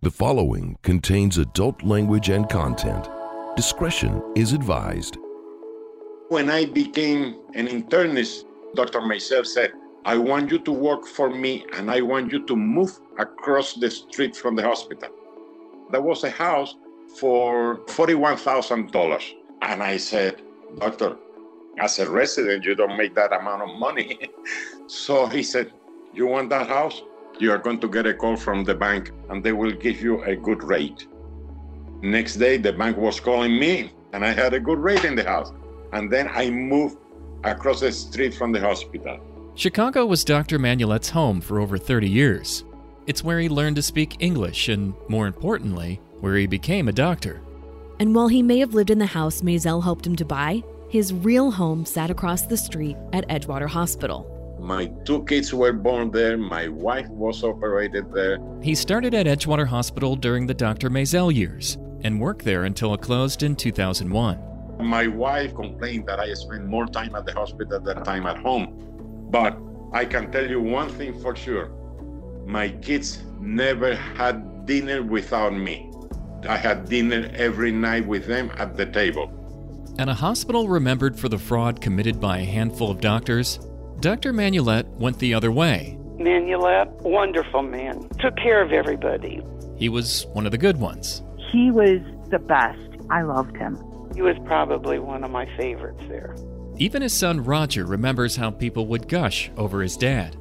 The following contains adult language and content. Discretion is advised. When I became an internist, Dr. Maisel said, I want you to work for me and I want you to move across the street from the hospital. There was a house for $41,000. And I said, Doctor, as a resident, you don't make that amount of money. so he said, You want that house? You are going to get a call from the bank and they will give you a good rate. Next day, the bank was calling me and I had a good rate in the house. And then I moved across the street from the hospital. Chicago was Dr. Manulet's home for over 30 years. It's where he learned to speak English and, more importantly, where he became a doctor. And while he may have lived in the house Maisel helped him to buy, his real home sat across the street at Edgewater Hospital. My two kids were born there. My wife was operated there. He started at Edgewater Hospital during the Dr. Maisel years and worked there until it closed in 2001. My wife complained that I spent more time at the hospital than time at home. But I can tell you one thing for sure my kids never had dinner without me. I had dinner every night with them at the table. At a hospital remembered for the fraud committed by a handful of doctors, Dr. Manulet went the other way. Manulet, wonderful man, took care of everybody. He was one of the good ones. He was the best. I loved him. He was probably one of my favorites there. Even his son Roger remembers how people would gush over his dad.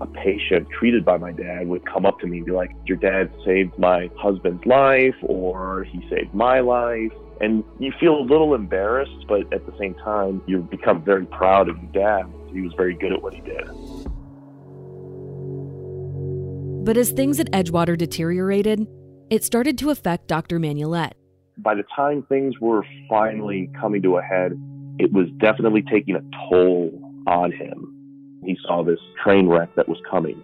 A patient treated by my dad would come up to me and be like, Your dad saved my husband's life, or he saved my life. And you feel a little embarrassed, but at the same time, you become very proud of your dad he was very good at what he did. But as things at Edgewater deteriorated, it started to affect Dr. Manulet. By the time things were finally coming to a head, it was definitely taking a toll on him. He saw this train wreck that was coming.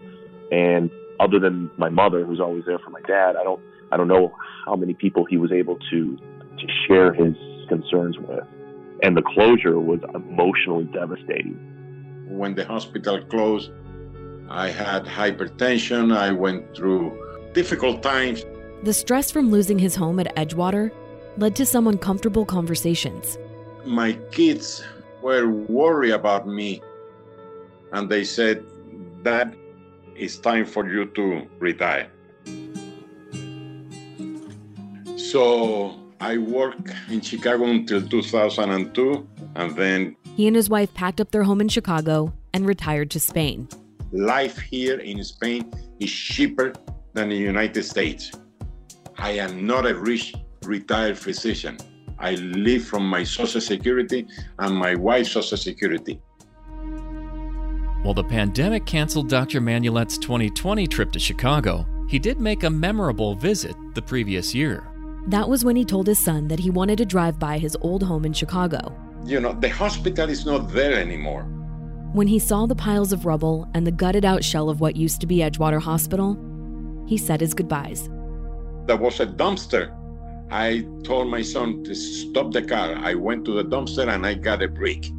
And other than my mother, who's always there for my dad, I don't I don't know how many people he was able to to share his concerns with. And the closure was emotionally devastating when the hospital closed, I had hypertension. I went through difficult times. The stress from losing his home at Edgewater led to some uncomfortable conversations. My kids were worried about me, and they said, Dad, it's time for you to retire. So I worked in Chicago until 2002, and then he and his wife packed up their home in Chicago and retired to Spain. Life here in Spain is cheaper than in the United States. I am not a rich retired physician. I live from my Social Security and my wife's Social Security. While the pandemic canceled Dr. Manulet's 2020 trip to Chicago, he did make a memorable visit the previous year. That was when he told his son that he wanted to drive by his old home in Chicago you know, the hospital is not there anymore. When he saw the piles of rubble and the gutted out shell of what used to be Edgewater Hospital, he said his goodbyes. There was a dumpster. I told my son to stop the car. I went to the dumpster and I got a brick.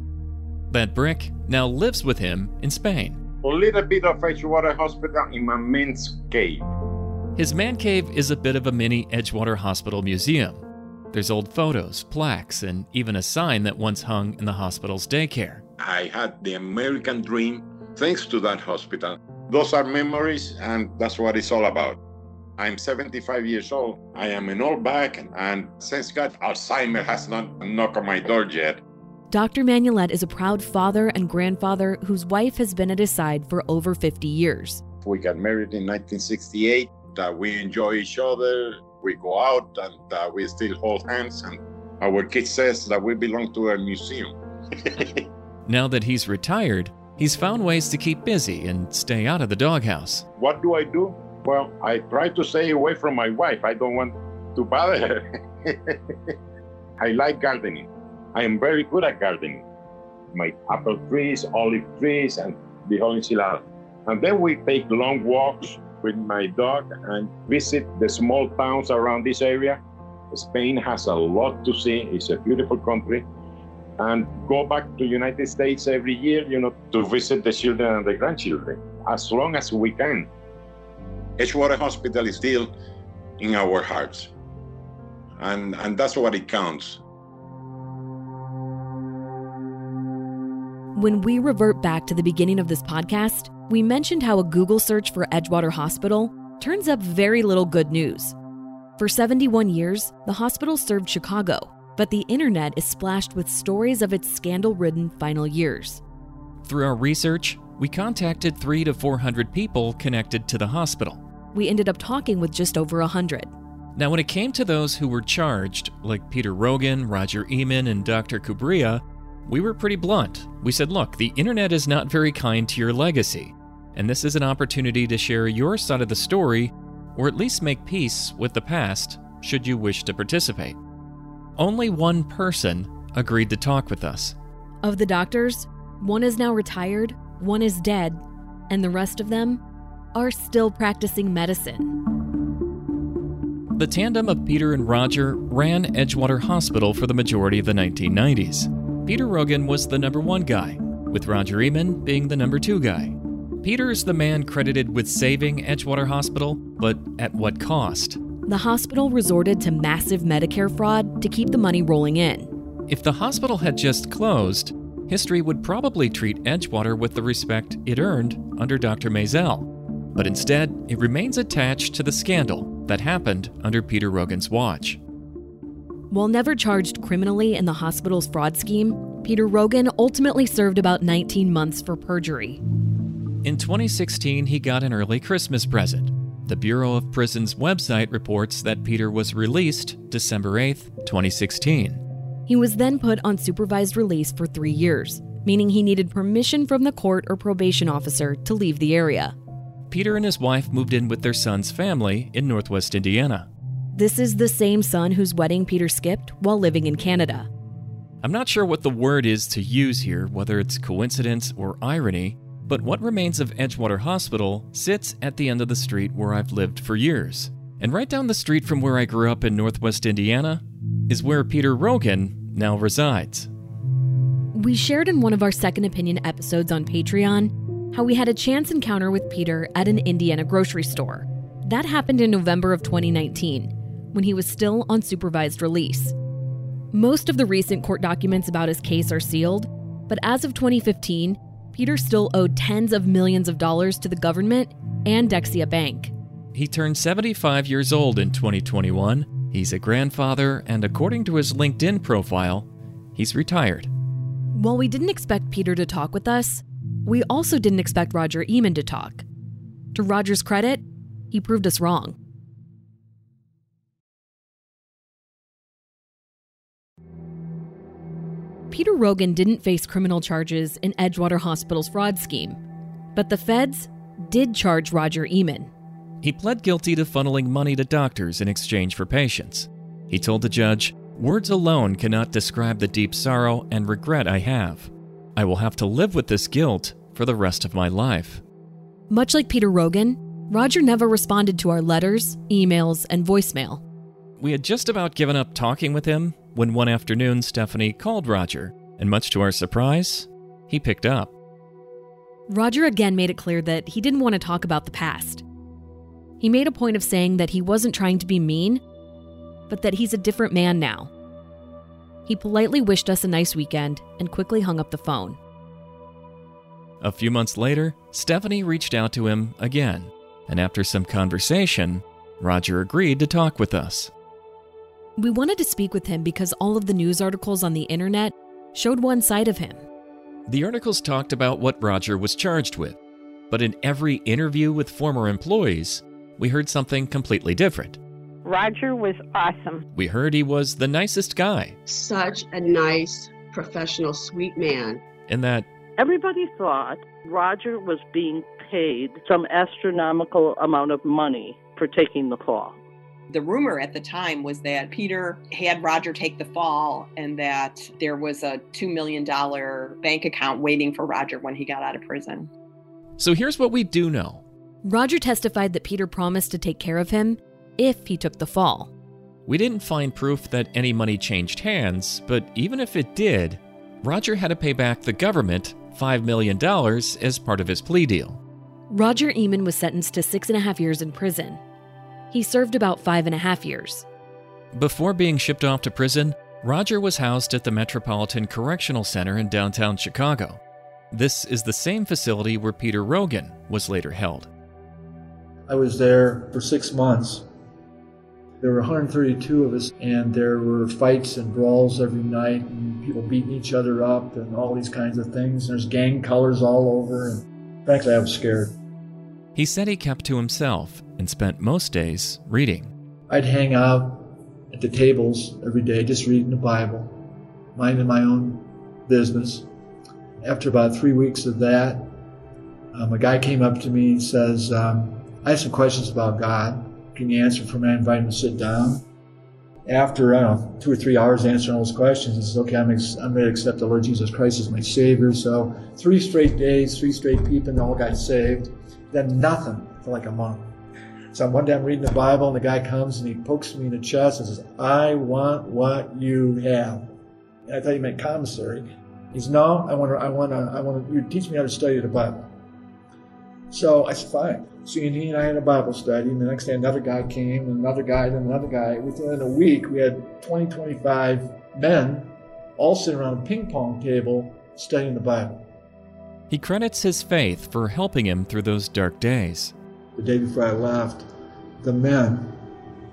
That brick now lives with him in Spain. A little bit of Edgewater Hospital in my man's cave. His man cave is a bit of a mini Edgewater Hospital museum there's old photos, plaques, and even a sign that once hung in the hospital's daycare. I had the American dream thanks to that hospital. Those are memories, and that's what it's all about. I'm 75 years old. I am an old bag, and since God, Alzheimer has not knocked on my door yet. Dr. Manulet is a proud father and grandfather whose wife has been at his side for over 50 years. We got married in 1968. Uh, we enjoy each other we go out and uh, we still hold hands and our kid says that we belong to a museum. Now that he's retired he's found ways to keep busy and stay out of the doghouse. What do i do? Well i try to stay away from my wife. I don't want to bother her. I like gardening. I am very good at gardening. My apple trees olive trees and the whole enchilada. And then we take long walks with my dog and visit the small towns around this area. Spain has a lot to see. It's a beautiful country. And go back to United States every year, you know, to visit the children and the grandchildren as long as we can. Edgewater Hospital is still in our hearts. And, and that's what it counts. When we revert back to the beginning of this podcast, we mentioned how a Google search for Edgewater Hospital turns up very little good news. For 71 years, the hospital served Chicago, but the internet is splashed with stories of its scandal ridden final years. Through our research, we contacted three to 400 people connected to the hospital. We ended up talking with just over 100. Now, when it came to those who were charged, like Peter Rogan, Roger Eman, and Dr. Kubria, we were pretty blunt. We said, look, the internet is not very kind to your legacy, and this is an opportunity to share your side of the story, or at least make peace with the past, should you wish to participate. Only one person agreed to talk with us. Of the doctors, one is now retired, one is dead, and the rest of them are still practicing medicine. The tandem of Peter and Roger ran Edgewater Hospital for the majority of the 1990s. Peter Rogan was the number one guy, with Roger Eman being the number two guy. Peter is the man credited with saving Edgewater Hospital, but at what cost? The hospital resorted to massive Medicare fraud to keep the money rolling in. If the hospital had just closed, history would probably treat Edgewater with the respect it earned under Dr. Maisel. But instead, it remains attached to the scandal that happened under Peter Rogan's watch. While never charged criminally in the hospital's fraud scheme, Peter Rogan ultimately served about 19 months for perjury. In 2016, he got an early Christmas present. The Bureau of Prisons website reports that Peter was released December 8, 2016. He was then put on supervised release for three years, meaning he needed permission from the court or probation officer to leave the area. Peter and his wife moved in with their son's family in northwest Indiana. This is the same son whose wedding Peter skipped while living in Canada. I'm not sure what the word is to use here, whether it's coincidence or irony, but what remains of Edgewater Hospital sits at the end of the street where I've lived for years. And right down the street from where I grew up in northwest Indiana is where Peter Rogan now resides. We shared in one of our second opinion episodes on Patreon how we had a chance encounter with Peter at an Indiana grocery store. That happened in November of 2019 when he was still on supervised release. Most of the recent court documents about his case are sealed, but as of 2015, Peter still owed tens of millions of dollars to the government and Dexia Bank. He turned 75 years old in 2021. He's a grandfather, and according to his LinkedIn profile, he's retired. While we didn't expect Peter to talk with us, we also didn't expect Roger Eman to talk. To Roger's credit, he proved us wrong. Peter Rogan didn't face criminal charges in Edgewater Hospital's fraud scheme, but the feds did charge Roger Eman. He pled guilty to funneling money to doctors in exchange for patients. He told the judge, Words alone cannot describe the deep sorrow and regret I have. I will have to live with this guilt for the rest of my life. Much like Peter Rogan, Roger never responded to our letters, emails, and voicemail. We had just about given up talking with him when one afternoon Stephanie called Roger, and much to our surprise, he picked up. Roger again made it clear that he didn't want to talk about the past. He made a point of saying that he wasn't trying to be mean, but that he's a different man now. He politely wished us a nice weekend and quickly hung up the phone. A few months later, Stephanie reached out to him again, and after some conversation, Roger agreed to talk with us. We wanted to speak with him because all of the news articles on the internet showed one side of him. The articles talked about what Roger was charged with, but in every interview with former employees, we heard something completely different. Roger was awesome. We heard he was the nicest guy, Such a nice, professional, sweet man. and that Everybody thought Roger was being paid some astronomical amount of money for taking the fall. The rumor at the time was that Peter had Roger take the fall and that there was a $2 million bank account waiting for Roger when he got out of prison. So here's what we do know. Roger testified that Peter promised to take care of him if he took the fall. We didn't find proof that any money changed hands, but even if it did, Roger had to pay back the government $5 million as part of his plea deal. Roger Eman was sentenced to six and a half years in prison. He served about five and a half years. Before being shipped off to prison, Roger was housed at the Metropolitan Correctional Center in downtown Chicago. This is the same facility where Peter Rogan was later held. I was there for six months. There were 132 of us, and there were fights and brawls every night, and people beating each other up, and all these kinds of things. There's gang colors all over, and frankly, I was scared. He said he kept to himself and spent most days reading. I'd hang out at the tables every day, just reading the Bible, minding my own business. After about three weeks of that, um, a guy came up to me and says, um, I have some questions about God. Can you answer for me? I invite him to sit down. After, I don't know, two or three hours answering all those questions, he says, okay, I'm, ex- I'm to accept the Lord Jesus Christ as my Savior. So three straight days, three straight people, and all got saved. Then nothing for like a month. So one day I'm reading the Bible, and the guy comes and he pokes me in the chest and says, I want what you have. And I thought he meant commissary. He says, No, I want to, I want to, I want to, you teach me how to study the Bible. So I said, Fine. So he and I had a Bible study, and the next day another guy came, and another guy, then another guy. Within a week, we had 20, 25 men all sitting around a ping pong table studying the Bible. He credits his faith for helping him through those dark days. The day before I left, the men,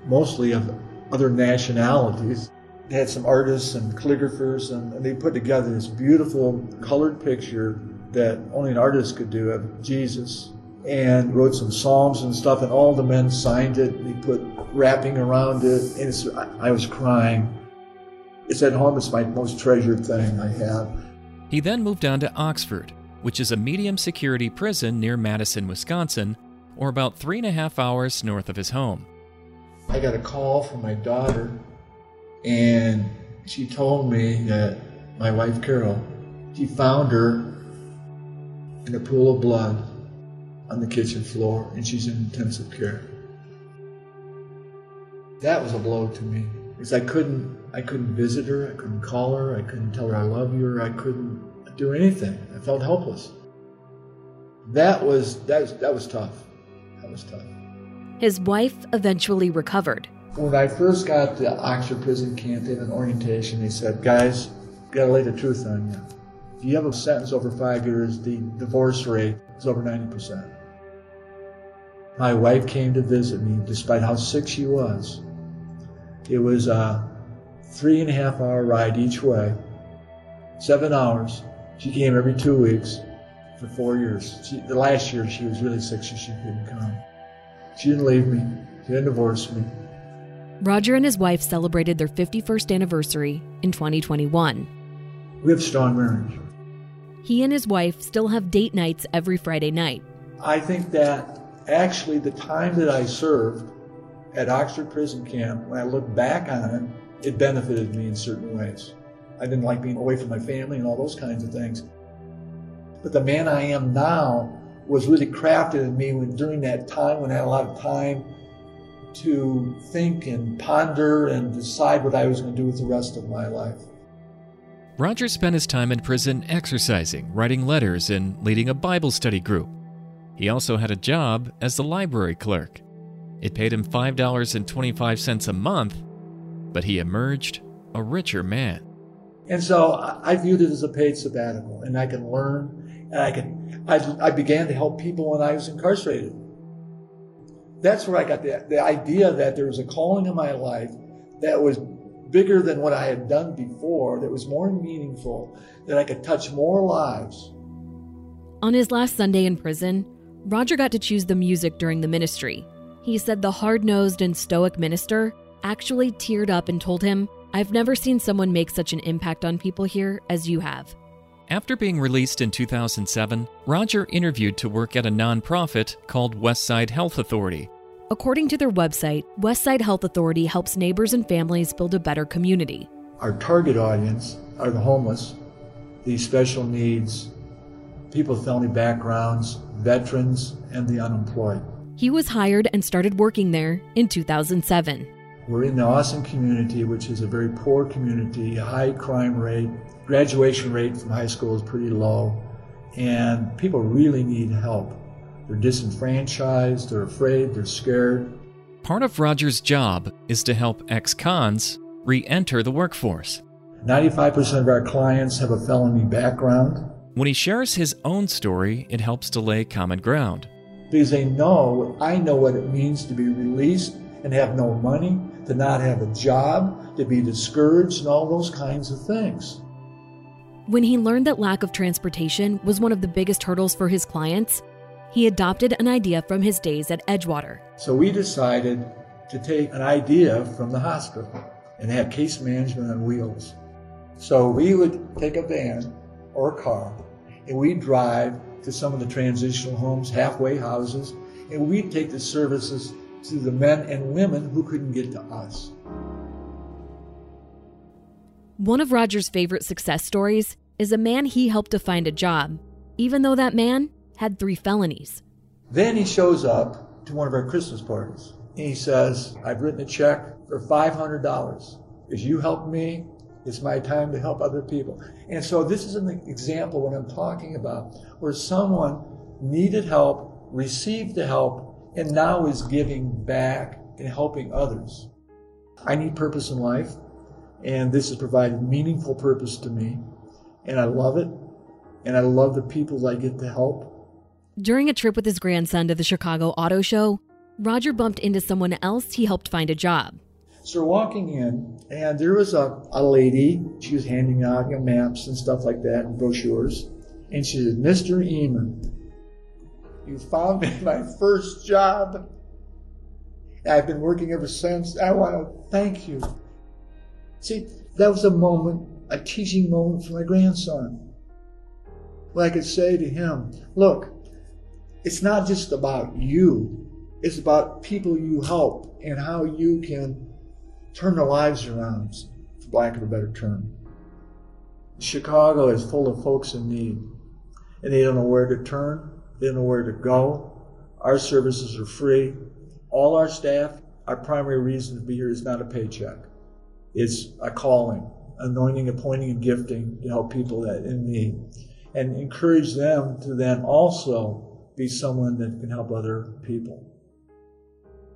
mostly of other nationalities, they had some artists and calligraphers, and, and they put together this beautiful colored picture that only an artist could do of Jesus and wrote some psalms and stuff, and all the men signed it. They put wrapping around it, and I was crying. It's at home. It's my most treasured thing I have. He then moved on to Oxford, which is a medium security prison near Madison, Wisconsin, or about three and a half hours north of his home. I got a call from my daughter, and she told me that my wife Carol, she found her in a pool of blood on the kitchen floor, and she's in intensive care. That was a blow to me because I couldn't, I couldn't visit her, I couldn't call her, I couldn't tell her I love you, or I couldn't do anything. I felt helpless. That was that was that was tough. That was tough. His wife eventually recovered. When I first got to Oxford Prison Camp, they had an orientation. They said, "Guys, gotta lay the truth on you. If you have a sentence over five years, the divorce rate is over ninety percent." My wife came to visit me, despite how sick she was. It was a three and a half hour ride each way, seven hours. She came every two weeks for four years. She, the last year she was really sick, so she couldn't come. She didn't leave me. She didn't divorce me. Roger and his wife celebrated their 51st anniversary in 2021. We have strong marriage. He and his wife still have date nights every Friday night. I think that actually the time that I served at Oxford Prison Camp, when I look back on it, it benefited me in certain ways. I didn't like being away from my family and all those kinds of things. But the man I am now was really crafted in me when, during that time when I had a lot of time to think and ponder and decide what I was going to do with the rest of my life. Roger spent his time in prison exercising, writing letters, and leading a Bible study group. He also had a job as the library clerk. It paid him $5.25 a month, but he emerged a richer man. And so I viewed it as a paid sabbatical, and I can learn, and I can. I, I began to help people when I was incarcerated. That's where I got the, the idea that there was a calling in my life that was bigger than what I had done before, that was more meaningful, that I could touch more lives. On his last Sunday in prison, Roger got to choose the music during the ministry. He said the hard nosed and stoic minister actually teared up and told him, I've never seen someone make such an impact on people here as you have. After being released in 2007, Roger interviewed to work at a nonprofit called Westside Health Authority. According to their website, Westside Health Authority helps neighbors and families build a better community. Our target audience are the homeless, the special needs, people with felony backgrounds, veterans, and the unemployed. He was hired and started working there in 2007. We're in the Austin community, which is a very poor community, a high crime rate. Graduation rate from high school is pretty low, and people really need help. They're disenfranchised, they're afraid, they're scared. Part of Roger's job is to help ex cons re enter the workforce. 95% of our clients have a felony background. When he shares his own story, it helps to lay common ground. Because they know, I know what it means to be released and have no money, to not have a job, to be discouraged, and all those kinds of things. When he learned that lack of transportation was one of the biggest hurdles for his clients, he adopted an idea from his days at Edgewater. So we decided to take an idea from the hospital and have case management on wheels. So we would take a van or a car and we'd drive to some of the transitional homes, halfway houses, and we'd take the services to the men and women who couldn't get to us. One of Roger's favorite success stories is a man he helped to find a job, even though that man had three felonies. Then he shows up to one of our Christmas parties and he says, I've written a check for $500. If you help me, it's my time to help other people. And so this is an example what I'm talking about, where someone needed help, received the help, and now is giving back and helping others. I need purpose in life, and this has provided meaningful purpose to me, and I love it, and I love the people that I get to help. During a trip with his grandson to the Chicago Auto Show, Roger bumped into someone else he helped find a job. So we're walking in, and there was a, a lady. She was handing out you know, maps and stuff like that, and brochures. And she said, Mr. Eamon, you found me my first job. I've been working ever since. I want to thank you. See, that was a moment, a teaching moment for my grandson. Where I could say to him, look, it's not just about you. It's about people you help and how you can turn their lives around, for lack of a better term. Chicago is full of folks in need, and they don't know where to turn, they know where to go. Our services are free. All our staff, our primary reason to be here is not a paycheck. It's a calling, anointing, appointing, and gifting to help people that in need. And encourage them to then also be someone that can help other people.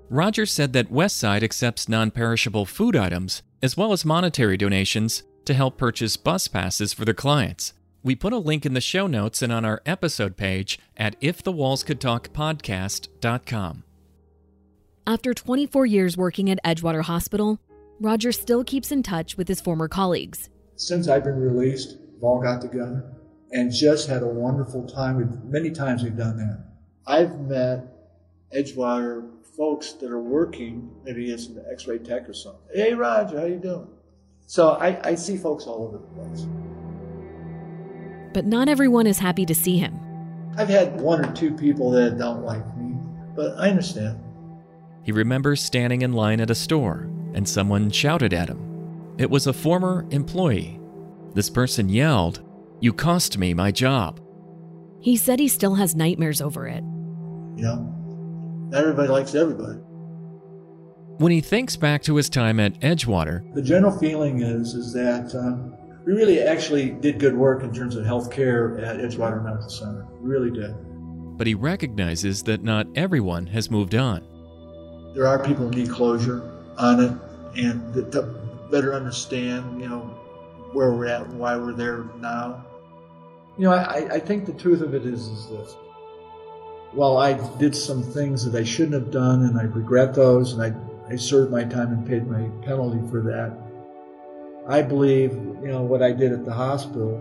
Roger said that Westside accepts non perishable food items as well as monetary donations to help purchase bus passes for their clients. We put a link in the show notes and on our episode page at ifthewallscouldtalkpodcast.com. After 24 years working at Edgewater Hospital, Roger still keeps in touch with his former colleagues. Since I've been released, we've all got together and just had a wonderful time. We've, many times we've done that. I've met Edgewater folks that are working, maybe as an X-ray tech or something. Hey, Roger, how you doing? So I, I see folks all over the place. But not everyone is happy to see him. I've had one or two people that don't like me, but I understand. He remembers standing in line at a store and someone shouted at him. It was a former employee. This person yelled, You cost me my job. He said he still has nightmares over it. You know, everybody likes everybody. When he thinks back to his time at Edgewater, the general feeling is is that um, we really actually did good work in terms of health care at Edgewater Medical Center. We really did. But he recognizes that not everyone has moved on. There are people who need closure on it and to better understand, you know, where we're at and why we're there now. You know, I, I think the truth of it is, is this. While I did some things that I shouldn't have done and I regret those and I, I served my time and paid my penalty for that, I believe, you know, what I did at the hospital,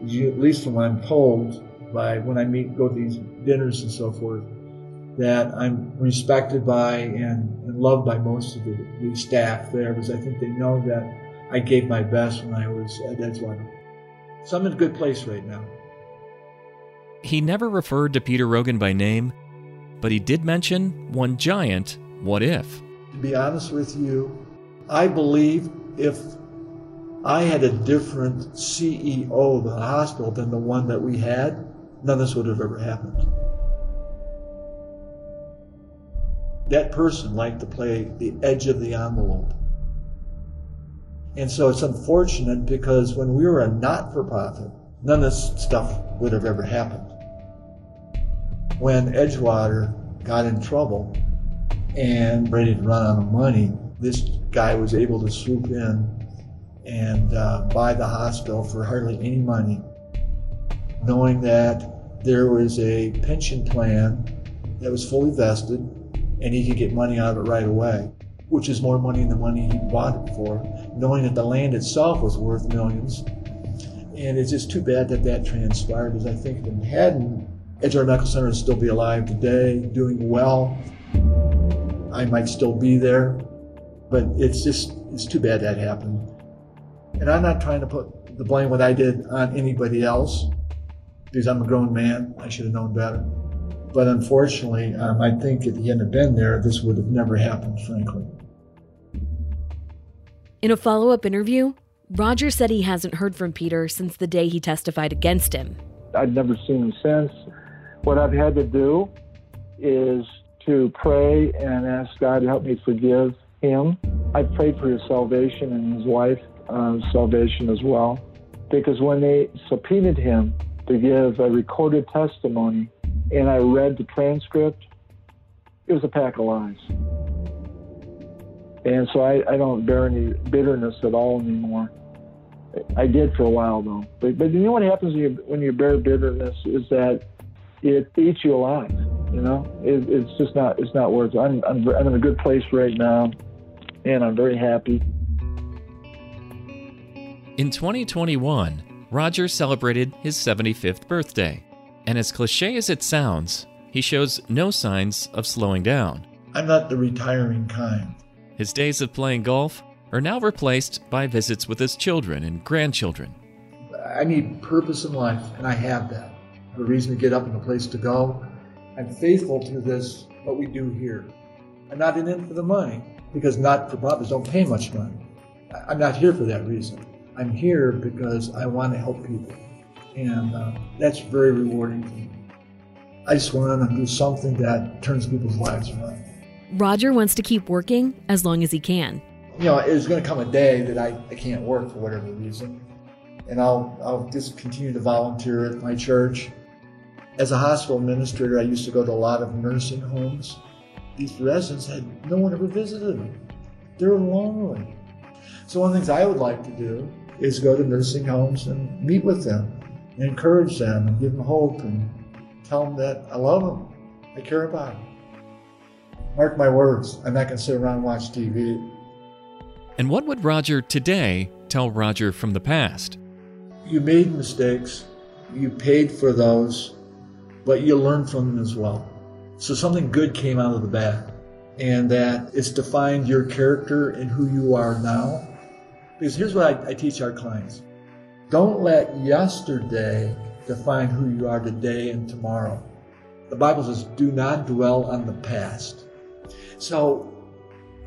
at least from what I'm told by when I meet, go to these dinners and so forth, that I'm respected by and, and loved by most of the, the, staff there because I think they know that I gave my best when I was at Edgewater. So I'm in a good place right now. He never referred to Peter Rogan by name, but he did mention one giant what if. To be honest with you, I believe if I had a different CEO of the hospital than the one that we had, none of this would have ever happened. that person liked to play the edge of the envelope. And so it's unfortunate because when we were a not for profit, none of this stuff would have ever happened. When Edgewater got in trouble, and ready to run out of money, this guy was able to swoop in and uh, buy the hospital for hardly any money, knowing that there was a pension plan that was fully vested and he could get money out of it right away, which is more money than the money he bought it for, knowing that the land itself was worth millions. And it's just too bad that that transpired because I think if it hadn't, Edgewater Medical Center would still be alive today, doing well. I might still be there, but it's just, it's too bad that happened. And I'm not trying to put the blame what I did on anybody else because I'm a grown man. I should have known better. But unfortunately, um, I think if he hadn't been there, this would have never happened, frankly. In a follow up interview, Roger said he hasn't heard from Peter since the day he testified against him. I've never seen him since. What I've had to do is to pray and ask God to help me forgive him. I've prayed for his salvation and his wife's uh, salvation as well. Because when they subpoenaed him to give a recorded testimony, and I read the transcript, it was a pack of lies. And so I, I don't bear any bitterness at all anymore. I did for a while though. But, but you know what happens when you, when you bear bitterness is that it eats you alive. You know, it, it's just not it's not worth it. I'm, I'm I'm in a good place right now, and I'm very happy. In 2021, Roger celebrated his 75th birthday. And as cliche as it sounds, he shows no signs of slowing down. I'm not the retiring kind. His days of playing golf are now replaced by visits with his children and grandchildren. I need purpose in life, and I have that. A reason to get up and a place to go. I'm faithful to this, what we do here. I'm not in it for the money, because not for profits don't pay much money. I'm not here for that reason. I'm here because I want to help people. And uh, that's very rewarding to me. I just want to do something that turns people's lives around. Roger wants to keep working as long as he can. You know, there's going to come a day that I, I can't work for whatever reason. And I'll, I'll just continue to volunteer at my church. As a hospital administrator, I used to go to a lot of nursing homes. These residents had no one ever visited them. They were lonely. So one of the things I would like to do is go to nursing homes and meet with them and encourage them and give them hope and tell them that I love them, I care about them. Mark my words, I'm not going to sit around and watch TV. And what would Roger today tell Roger from the past? You made mistakes, you paid for those, but you learned from them as well. So something good came out of the bad, and that it's defined your character and who you are now. Because here's what I, I teach our clients don't let yesterday define who you are today and tomorrow. The Bible says, do not dwell on the past. So,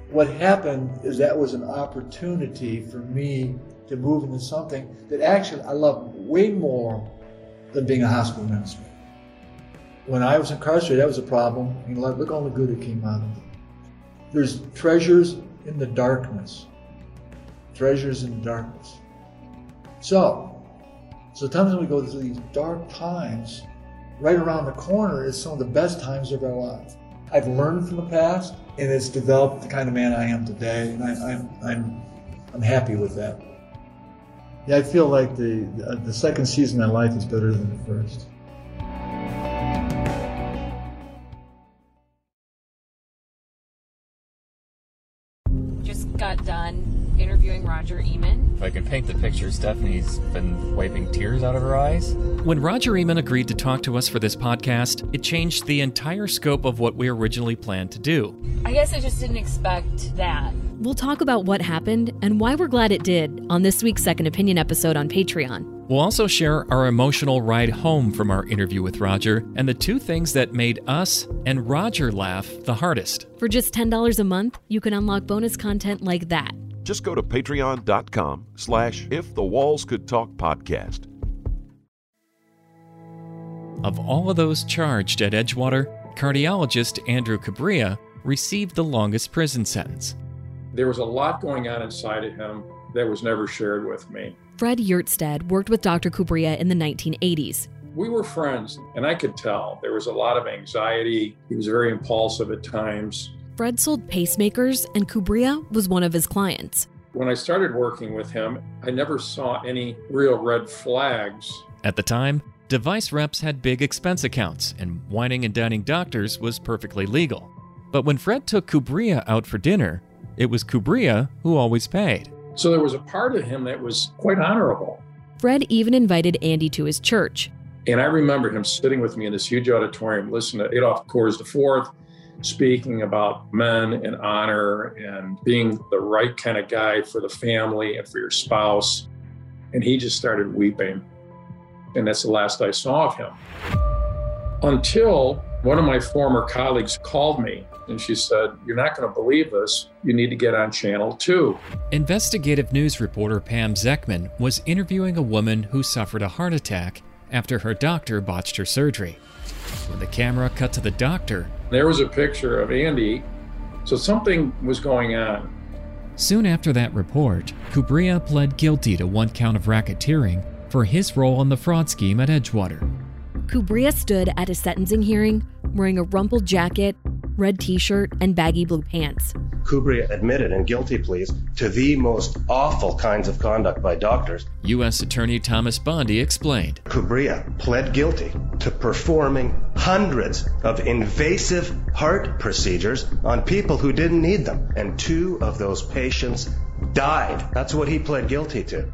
what happened is that was an opportunity for me to move into something that actually I love way more than being a hospital minister. When I was incarcerated, that was a problem. And look all the good that came out of it. There's treasures in the darkness. Treasures in darkness. So, sometimes when we go through these dark times, right around the corner is some of the best times of our lives. I've learned from the past, and it's developed the kind of man I am today, and I, am I'm, I'm I'm happy with that. Yeah, I feel like the the second season of life is better than the first. Paint the picture, Stephanie's been wiping tears out of her eyes. When Roger Eamon agreed to talk to us for this podcast, it changed the entire scope of what we originally planned to do. I guess I just didn't expect that. We'll talk about what happened and why we're glad it did on this week's Second Opinion episode on Patreon. We'll also share our emotional ride home from our interview with Roger and the two things that made us and Roger laugh the hardest. For just $10 a month, you can unlock bonus content like that. Just go to patreon.com slash if the walls could talk podcast. Of all of those charged at Edgewater, cardiologist Andrew Kubria received the longest prison sentence. There was a lot going on inside of him that was never shared with me. Fred Yurtstead worked with Dr. Kubria in the 1980s. We were friends, and I could tell there was a lot of anxiety. He was very impulsive at times. Fred sold pacemakers, and Kubria was one of his clients. When I started working with him, I never saw any real red flags. At the time, device reps had big expense accounts, and wining and dining doctors was perfectly legal. But when Fred took Kubria out for dinner, it was Kubria who always paid. So there was a part of him that was quite honorable. Fred even invited Andy to his church. And I remember him sitting with me in this huge auditorium, listening to Adolph Coors IV speaking about men and honor and being the right kind of guy for the family and for your spouse. And he just started weeping. And that's the last I saw of him. Until one of my former colleagues called me and she said, You're not going to believe this. You need to get on channel two. Investigative news reporter Pam Zekman was interviewing a woman who suffered a heart attack after her doctor botched her surgery. When the camera cut to the doctor, there was a picture of Andy. So something was going on. Soon after that report, Kubria pled guilty to one count of racketeering for his role in the fraud scheme at Edgewater. Kubria stood at a sentencing hearing wearing a rumpled jacket, red t shirt, and baggy blue pants. Kubria admitted in guilty pleas to the most awful kinds of conduct by doctors. U.S. Attorney Thomas Bondi explained Kubria pled guilty to performing hundreds of invasive heart procedures on people who didn't need them, and two of those patients died. That's what he pled guilty to.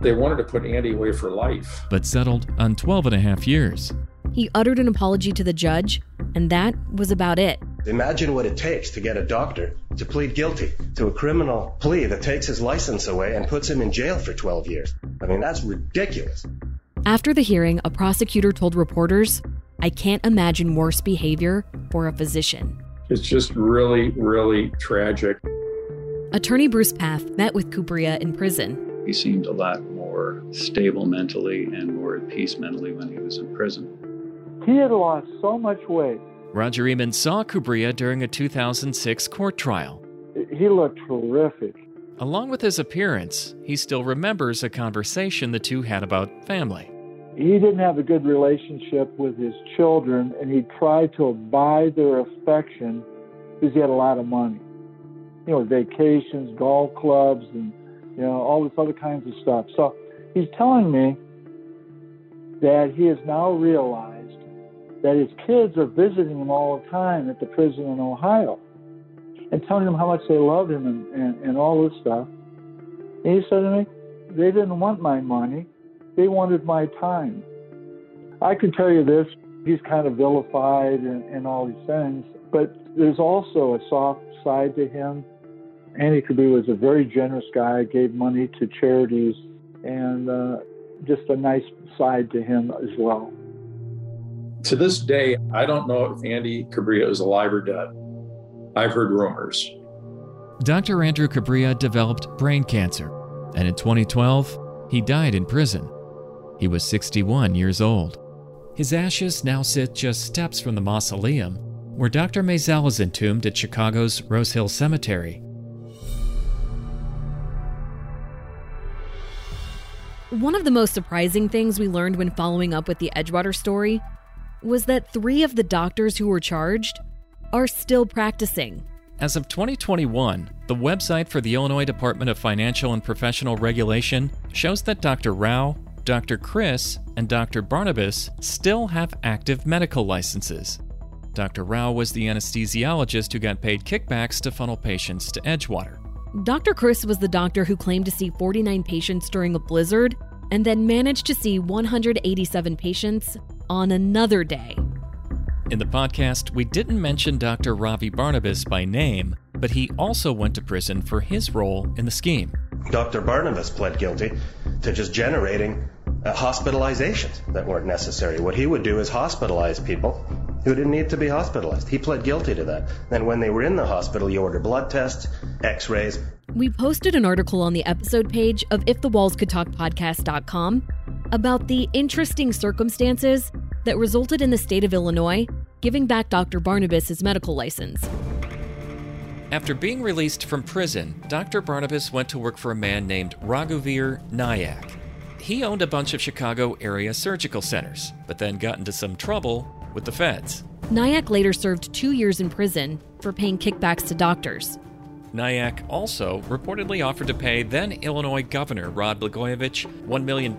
They wanted to put Andy away for life, but settled on 12 and a half years. He uttered an apology to the judge, and that was about it. Imagine what it takes to get a doctor to plead guilty to a criminal plea that takes his license away and puts him in jail for 12 years. I mean, that's ridiculous. After the hearing, a prosecutor told reporters, I can't imagine worse behavior for a physician. It's just really, really tragic. Attorney Bruce Path met with Kubria in prison. He seemed a lot more stable mentally and more at peace mentally when he was in prison. He had lost so much weight. Roger Eman saw Kubria during a 2006 court trial. He looked terrific. Along with his appearance, he still remembers a conversation the two had about family. He didn't have a good relationship with his children, and he tried to buy their affection because he had a lot of money. You know, vacations, golf clubs, and, you know, all this other kinds of stuff. So he's telling me that he has now realized that his kids are visiting him all the time at the prison in Ohio and telling him how much they love him and, and, and all this stuff. And he said to me, they didn't want my money, they wanted my time. I can tell you this, he's kind of vilified and, and all these things, but there's also a soft side to him. Andy Kubria was a very generous guy, gave money to charities, and uh, just a nice side to him as well. To this day, I don't know if Andy Kubria is alive or dead. I've heard rumors. Dr. Andrew Kubria developed brain cancer, and in 2012, he died in prison. He was 61 years old. His ashes now sit just steps from the mausoleum where Dr. Maisel is entombed at Chicago's Rose Hill Cemetery. One of the most surprising things we learned when following up with the Edgewater story was that three of the doctors who were charged are still practicing. As of 2021, the website for the Illinois Department of Financial and Professional Regulation shows that Dr. Rao, Dr. Chris, and Dr. Barnabas still have active medical licenses. Dr. Rao was the anesthesiologist who got paid kickbacks to funnel patients to Edgewater. Dr. Chris was the doctor who claimed to see 49 patients during a blizzard and then managed to see 187 patients on another day. In the podcast, we didn't mention Dr. Ravi Barnabas by name, but he also went to prison for his role in the scheme. Dr. Barnabas pled guilty to just generating hospitalizations that weren't necessary. What he would do is hospitalize people who didn't need to be hospitalized. He pled guilty to that. Then, when they were in the hospital, you order blood tests, x rays. We posted an article on the episode page of If the Walls Could Talk podcast.com about the interesting circumstances that resulted in the state of Illinois giving back Dr. Barnabas his medical license. After being released from prison, Dr. Barnabas went to work for a man named Raghuveer Nayak. He owned a bunch of Chicago area surgical centers, but then got into some trouble with the feds. Nayak later served two years in prison for paying kickbacks to doctors. Nayak also reportedly offered to pay then Illinois Governor Rod Blagojevich $1 million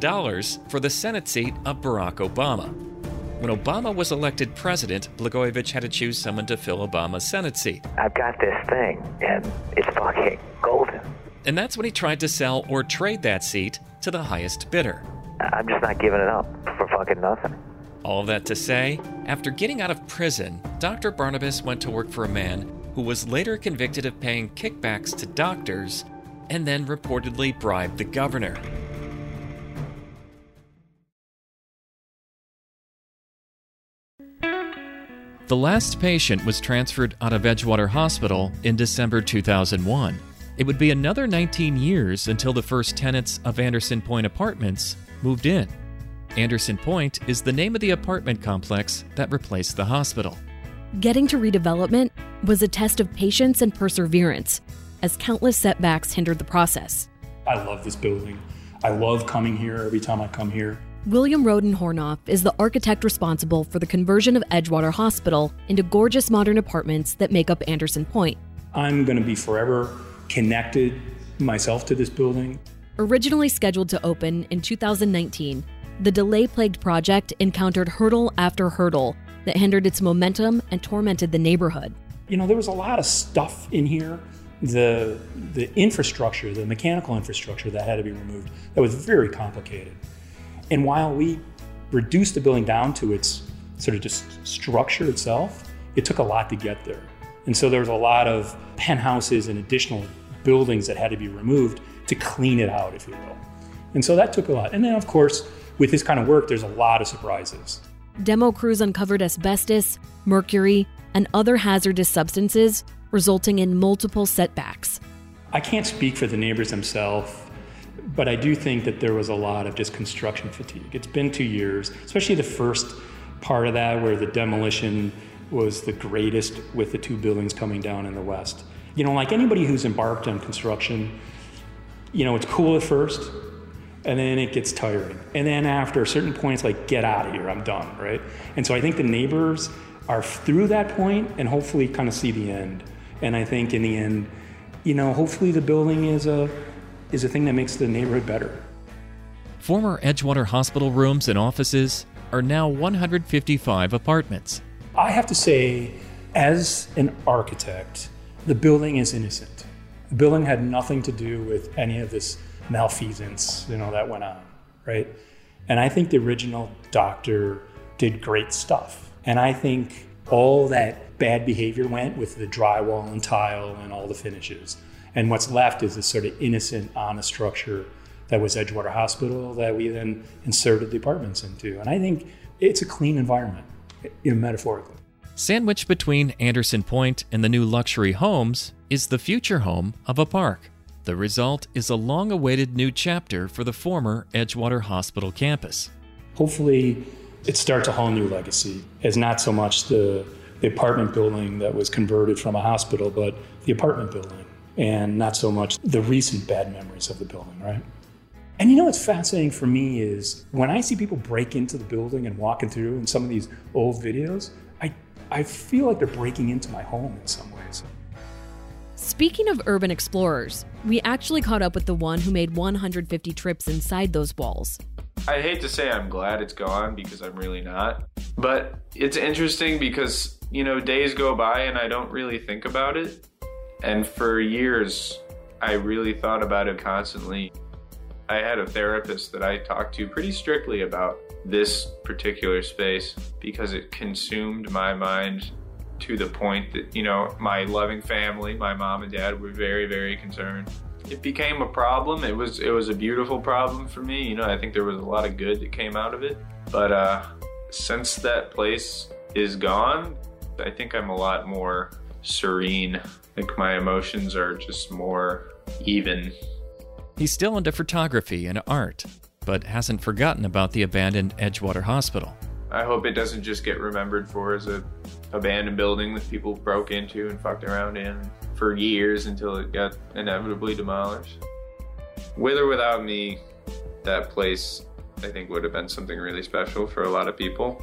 for the Senate seat of Barack Obama. When Obama was elected president, Blagojevich had to choose someone to fill Obama's Senate seat. I've got this thing, and it's fucking golden. And that's when he tried to sell or trade that seat to the highest bidder. I'm just not giving it up for fucking nothing. All of that to say, after getting out of prison, Dr. Barnabas went to work for a man who was later convicted of paying kickbacks to doctors and then reportedly bribed the governor. The last patient was transferred out of Edgewater Hospital in December 2001. It would be another 19 years until the first tenants of Anderson Point Apartments moved in. Anderson Point is the name of the apartment complex that replaced the hospital. Getting to redevelopment was a test of patience and perseverance, as countless setbacks hindered the process. I love this building. I love coming here every time I come here. William Roden Hornoff is the architect responsible for the conversion of Edgewater Hospital into gorgeous modern apartments that make up Anderson Point. I'm going to be forever connected myself to this building. Originally scheduled to open in 2019, the delay plagued project encountered hurdle after hurdle that hindered its momentum and tormented the neighborhood. You know, there was a lot of stuff in here. The, the infrastructure, the mechanical infrastructure that had to be removed, that was very complicated. And while we reduced the building down to its sort of just structure itself, it took a lot to get there. And so there was a lot of penthouses and additional buildings that had to be removed to clean it out, if you will. And so that took a lot. And then, of course, with this kind of work, there's a lot of surprises. Demo crews uncovered asbestos, mercury, and other hazardous substances, resulting in multiple setbacks. I can't speak for the neighbors themselves, but I do think that there was a lot of just construction fatigue. It's been two years, especially the first part of that where the demolition was the greatest with the two buildings coming down in the west. You know, like anybody who's embarked on construction, you know, it's cool at first, and then it gets tiring. And then after a certain point, it's like, get out of here, I'm done, right? And so I think the neighbors are through that point and hopefully kind of see the end. And I think in the end, you know, hopefully the building is a is a thing that makes the neighborhood better. Former Edgewater Hospital rooms and offices are now 155 apartments. I have to say, as an architect, the building is innocent. The building had nothing to do with any of this malfeasance, you know, that went on, right? And I think the original doctor did great stuff. And I think all that bad behavior went with the drywall and tile and all the finishes. And what's left is this sort of innocent, honest structure that was Edgewater Hospital that we then inserted the apartments into. And I think it's a clean environment, you know, metaphorically. Sandwiched between Anderson Point and the new luxury homes is the future home of a park. The result is a long awaited new chapter for the former Edgewater Hospital campus. Hopefully, it starts a whole new legacy as not so much the, the apartment building that was converted from a hospital, but the apartment building, and not so much the recent bad memories of the building, right? And you know what's fascinating for me is when I see people break into the building and walking through in some of these old videos, I, I feel like they're breaking into my home in some ways. Speaking of urban explorers, we actually caught up with the one who made 150 trips inside those walls. I hate to say I'm glad it's gone because I'm really not. But it's interesting because, you know, days go by and I don't really think about it. And for years, I really thought about it constantly. I had a therapist that I talked to pretty strictly about this particular space because it consumed my mind to the point that, you know, my loving family, my mom and dad were very, very concerned. It became a problem. It was it was a beautiful problem for me. You know, I think there was a lot of good that came out of it. But uh since that place is gone, I think I'm a lot more serene. Like my emotions are just more even. He's still into photography and art, but hasn't forgotten about the abandoned Edgewater Hospital. I hope it doesn't just get remembered for as a abandoned building that people broke into and fucked around in for years until it got inevitably demolished. With or without me, that place I think would have been something really special for a lot of people.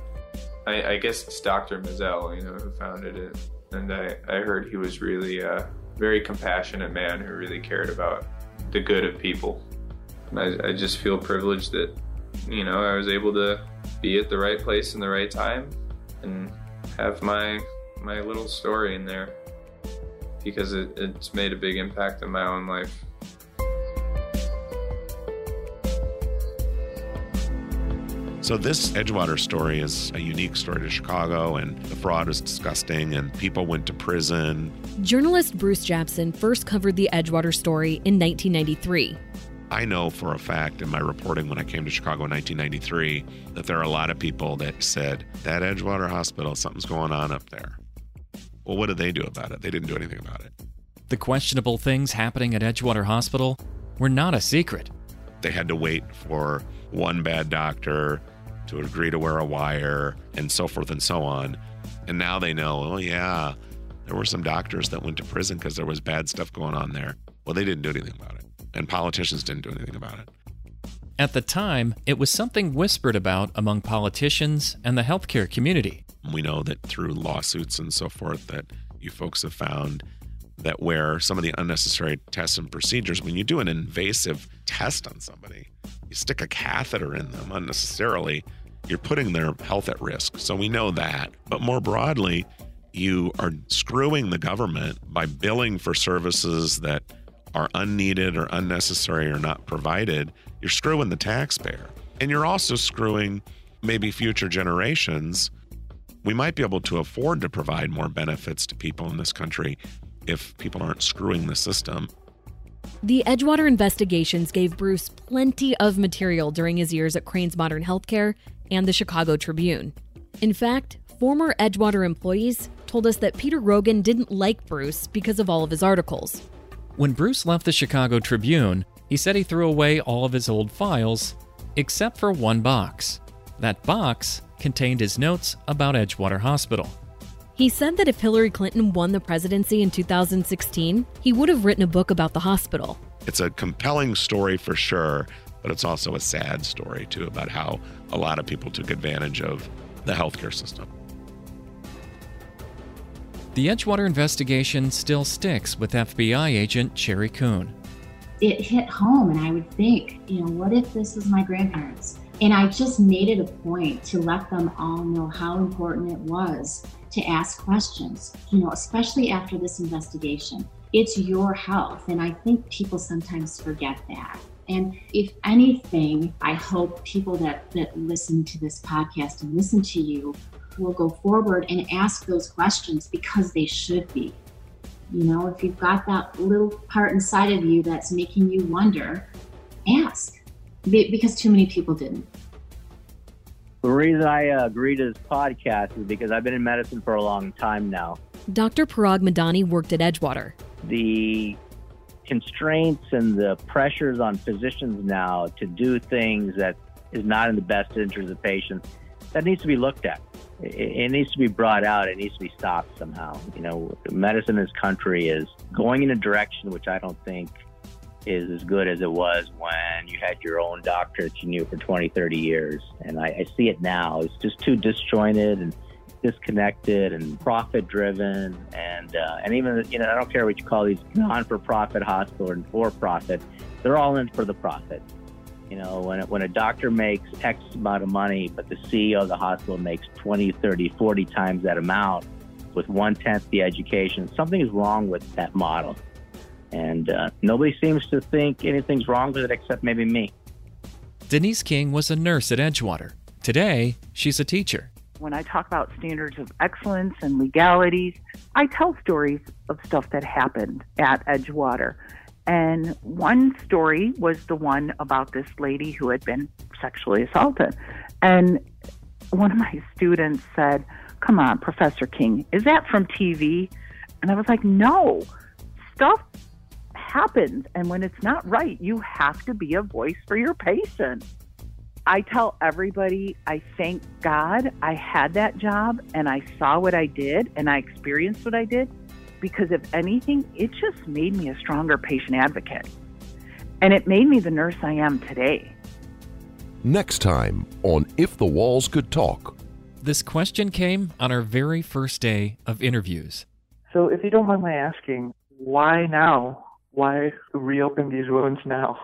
I, I guess it's Dr. Maisel, you know, who founded it. And I, I heard he was really a very compassionate man who really cared about the good of people. I, I just feel privileged that, you know, I was able to be at the right place in the right time and have my my little story in there because it, it's made a big impact in my own life. So this Edgewater story is a unique story to Chicago, and the fraud was disgusting, and people went to prison. Journalist Bruce Japsen first covered the Edgewater story in 1993. I know for a fact in my reporting when I came to Chicago in 1993 that there are a lot of people that said, that Edgewater Hospital, something's going on up there. Well, what did they do about it? They didn't do anything about it. The questionable things happening at Edgewater Hospital were not a secret. They had to wait for one bad doctor to agree to wear a wire and so forth and so on. And now they know, oh, yeah, there were some doctors that went to prison because there was bad stuff going on there. Well, they didn't do anything about it. And politicians didn't do anything about it. At the time, it was something whispered about among politicians and the healthcare community. We know that through lawsuits and so forth that you folks have found that where some of the unnecessary tests and procedures, when you do an invasive test on somebody, you stick a catheter in them unnecessarily, you're putting their health at risk. So we know that. But more broadly, you are screwing the government by billing for services that are unneeded or unnecessary or not provided. You're screwing the taxpayer. And you're also screwing maybe future generations. We might be able to afford to provide more benefits to people in this country if people aren't screwing the system. The Edgewater investigations gave Bruce plenty of material during his years at Crain's Modern Healthcare and the Chicago Tribune. In fact, former Edgewater employees told us that Peter Rogan didn't like Bruce because of all of his articles. When Bruce left the Chicago Tribune, he said he threw away all of his old files, except for one box. That box contained his notes about Edgewater Hospital. He said that if Hillary Clinton won the presidency in 2016, he would have written a book about the hospital. It's a compelling story for sure, but it's also a sad story too about how a lot of people took advantage of the healthcare system. The Edgewater investigation still sticks with FBI agent Cherry Coon. It hit home, and I would think, you know, what if this was my grandparents? And I just made it a point to let them all know how important it was to ask questions, you know, especially after this investigation. It's your health. And I think people sometimes forget that. And if anything, I hope people that, that listen to this podcast and listen to you will go forward and ask those questions because they should be. You know, if you've got that little part inside of you that's making you wonder, ask because too many people didn't. The reason I uh, agreed to this podcast is because I've been in medicine for a long time now. Dr. Parag Madani worked at Edgewater. The constraints and the pressures on physicians now to do things that is not in the best interest of patients, that needs to be looked at. It, needs to be brought out. It needs to be stopped somehow. You know, medicine in this country is going in a direction which I don't think is as good as it was when you had your own doctor that you knew for 20, 30 years. And I, I see it now. It's just too disjointed and disconnected and profit driven. And, uh, and even, you know, I don't care what you call these non for profit hospitals and for profit, they're all in for the profit. You know, when, when a doctor makes X amount of money, but the CEO of the hospital makes 20, 30, 40 times that amount with one tenth the education, something is wrong with that model. And uh, nobody seems to think anything's wrong with it except maybe me. Denise King was a nurse at Edgewater. Today, she's a teacher. When I talk about standards of excellence and legalities, I tell stories of stuff that happened at Edgewater. And one story was the one about this lady who had been sexually assaulted. And one of my students said, Come on, Professor King, is that from TV? And I was like, No, stuff happens. And when it's not right, you have to be a voice for your patient. I tell everybody, I thank God I had that job and I saw what I did and I experienced what I did because if anything, it just made me a stronger patient advocate. And it made me the nurse I am today. Next time on If the Walls Could Talk. This question came on our very first day of interviews. So, if you don't mind my asking, why now? Why reopen these wounds now?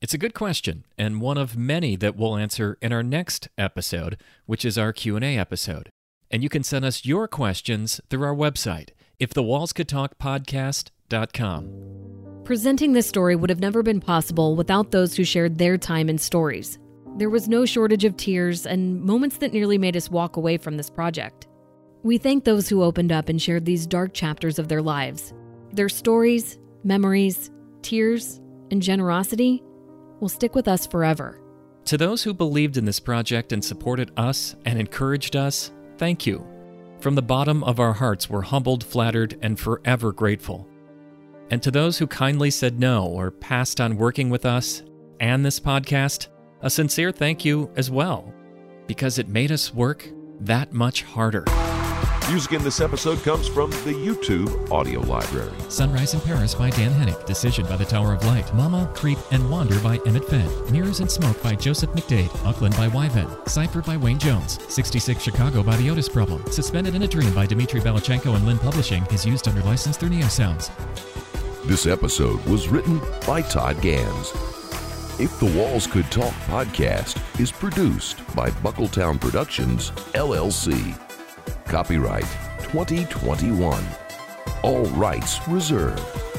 It's a good question and one of many that we'll answer in our next episode, which is our Q&A episode. And you can send us your questions through our website, ifthewallscouldtalkpodcast.com. Presenting this story would have never been possible without those who shared their time and stories. There was no shortage of tears and moments that nearly made us walk away from this project. We thank those who opened up and shared these dark chapters of their lives. Their stories, memories, tears, and generosity will stick with us forever. To those who believed in this project and supported us and encouraged us, thank you. From the bottom of our hearts, we're humbled, flattered, and forever grateful. And to those who kindly said no or passed on working with us and this podcast, a sincere thank you as well, because it made us work that much harder. Music in this episode comes from the YouTube audio library. Sunrise in Paris by Dan Henig. Decision by the Tower of Light. Mama, Creep, and Wander by Emmett Fenn. Mirrors and Smoke by Joseph McDade. Auckland by Wyven. Cipher by Wayne Jones. 66 Chicago by The Otis Problem. Suspended in a Dream by Dmitry Belichenko and Lynn Publishing is used under license through Neosounds. This episode was written by Todd Gans. If the Walls Could Talk podcast is produced by Buckletown Productions, LLC. Copyright 2021. All rights reserved.